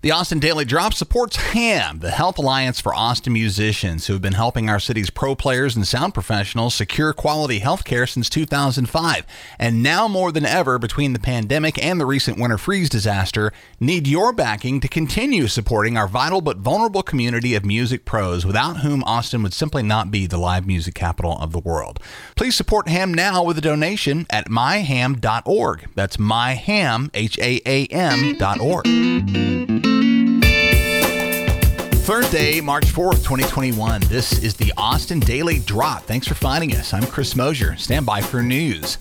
The Austin Daily Drop supports HAAM, the Health Alliance for Austin musicians, who have been helping our city's pro players and sound professionals secure quality health care since 2005. And now more than ever, between the pandemic and the recent winter freeze disaster, need your backing to continue supporting our vital but vulnerable community of music pros, without whom Austin would simply not be the live music capital of the world. Please support HAAM now with a donation at myhaam.org. That's myhaam, H A A M.org. Thursday, March 4th, 2021. This is the Austin Daily Drop. Thanks for finding us. I'm Chris Mosier. Stand by for news.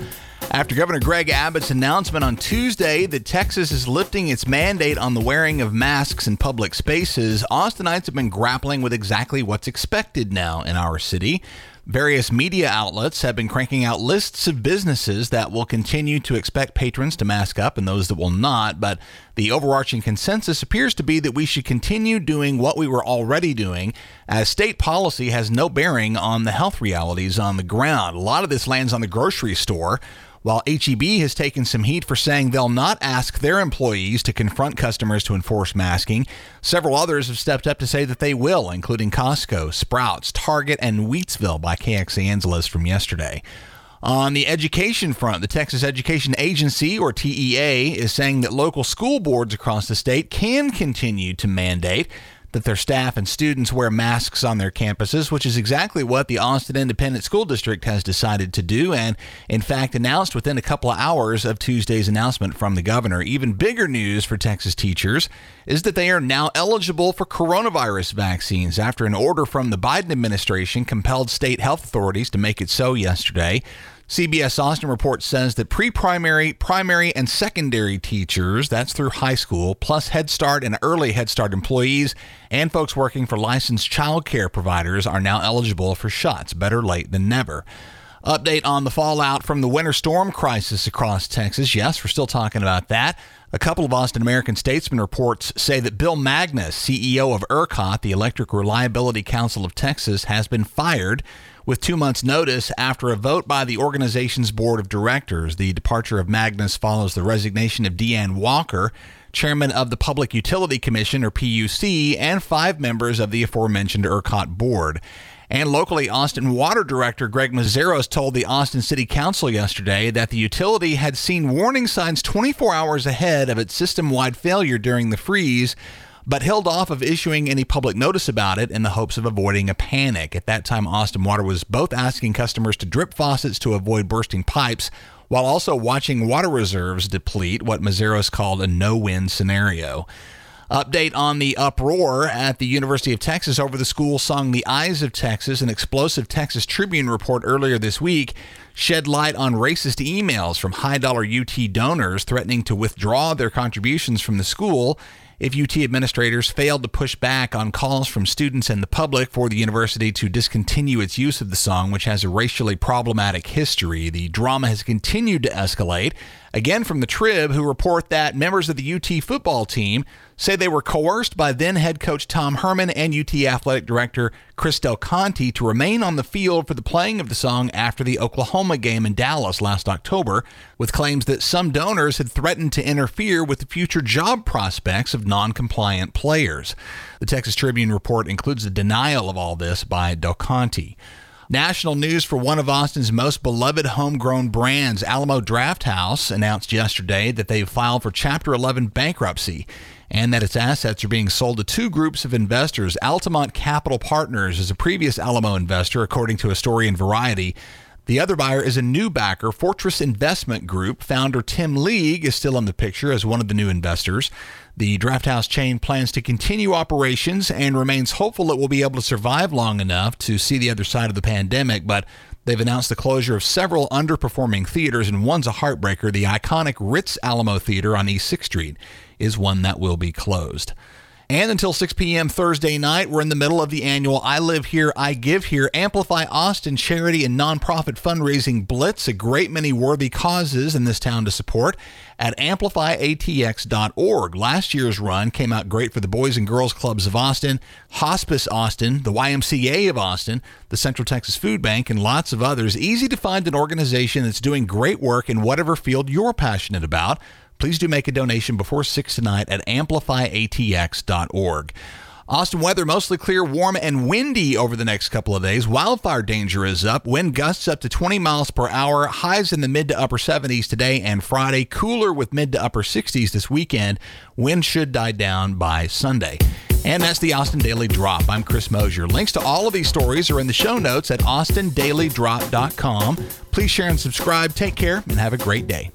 After Governor Greg Abbott's announcement on Tuesday that Texas is lifting its mandate on the wearing of masks in public spaces, Austinites have been grappling with exactly what's expected now in our city. Various media outlets have been cranking out lists of businesses that will continue to expect patrons to mask up and those that will not, but the overarching consensus appears to be that we should continue doing what we were already doing, as state policy has no bearing on the health realities on the ground. A lot of this lands on the grocery store while HEB has taken some heat for saying they'll not ask their employees to confront customers to enforce masking, several others have stepped up to say that they will, including Costco, Sprouts, Target, and Wheatsville by KXAN's list from yesterday. On the education front, the Texas Education Agency, or TEA, is saying that local school boards across the state can continue to mandate that their staff and students wear masks on their campuses, which is exactly what the Austin Independent School District has decided to do, and in fact announced within a couple of hours of Tuesday's announcement from the governor. Even bigger news for Texas teachers is that they are now eligible for coronavirus vaccines after an order from the Biden administration compelled state health authorities to make it so yesterday. CBS Austin report says that pre primary, primary, and secondary teachers, that's through high school, plus Head Start and early Head Start employees, and folks working for licensed child care providers are now eligible for shots. Better late than never. Update on the fallout from the winter storm crisis across Texas. Yes, we're still talking about that. A couple of Austin American Statesman reports say that Bill Magnus, CEO of ERCOT, the Electric Reliability Council of Texas, has been fired with two months' notice after a vote by the organization's board of directors. The departure of Magnus follows the resignation of DeAnn Walker, chairman of the Public Utility Commission, or PUC, and five members of the aforementioned ERCOT board. And locally, Austin Water Director Greg Meszaros told the Austin City Council yesterday that the utility had seen warning signs 24 hours ahead of its system wide failure during the freeze, but held off of issuing any public notice about it in the hopes of avoiding a panic. At that time, Austin Water was both asking customers to drip faucets to avoid bursting pipes while also watching water reserves deplete, what Meszaros called a no win scenario. Update on the uproar at the University of Texas over the school song The Eyes of Texas. An explosive Texas Tribune report earlier this week shed light on racist emails from high dollar UT donors threatening to withdraw their contributions from the school if UT administrators failed to push back on calls from students and the public for the university to discontinue its use of the song, which has a racially problematic history. The drama has continued to escalate. Again, from the Trib, who report that members of the UT football team say they were coerced by then head coach Tom Herman and UT athletic director Chris Del Conte to remain on the field for the playing of the song after the Oklahoma game in Dallas last October, with claims that some donors had threatened to interfere with the future job prospects of non compliant players. The Texas Tribune report includes a denial of all this by Del Conte. National news for one of Austin's most beloved homegrown brands, Alamo Drafthouse, announced yesterday that they've filed for Chapter 11 bankruptcy and that its assets are being sold to two groups of investors. Altamont Capital Partners is a previous Alamo investor, according to a story in Variety. The other buyer is a new backer, Fortress Investment Group. Founder Tim League is still in the picture as one of the new investors. The Drafthouse chain plans to continue operations and remains hopeful it will be able to survive long enough to see the other side of the pandemic, but They've announced the closure of several underperforming theaters, and one's a heartbreaker. The iconic Ritz Alamo Theater on East 6th Street is one that will be closed. And until 6 p.m. Thursday night, we're in the middle of the annual I Live Here, I Give Here Amplify Austin charity and nonprofit fundraising blitz. A great many worthy causes in this town to support at amplifyatx.org. Last year's run came out great for the Boys and Girls Clubs of Austin, Hospice Austin, the YMCA of Austin, the Central Texas Food Bank, and lots of others. Easy to find an organization that's doing great work in whatever field you're passionate about. Please do make a donation before 6 tonight at amplifyatx.org. Austin weather mostly clear, warm, and windy over the next couple of days. Wildfire danger is up. Wind gusts up to 20 miles per hour. Highs in the mid to upper 70s today and Friday. Cooler with mid to upper 60s this weekend. Wind should die down by Sunday. And that's the Austin Daily Drop. I'm Chris Mosier. Links to all of these stories are in the show notes at austindailydrop.com. Please share and subscribe. Take care and have a great day.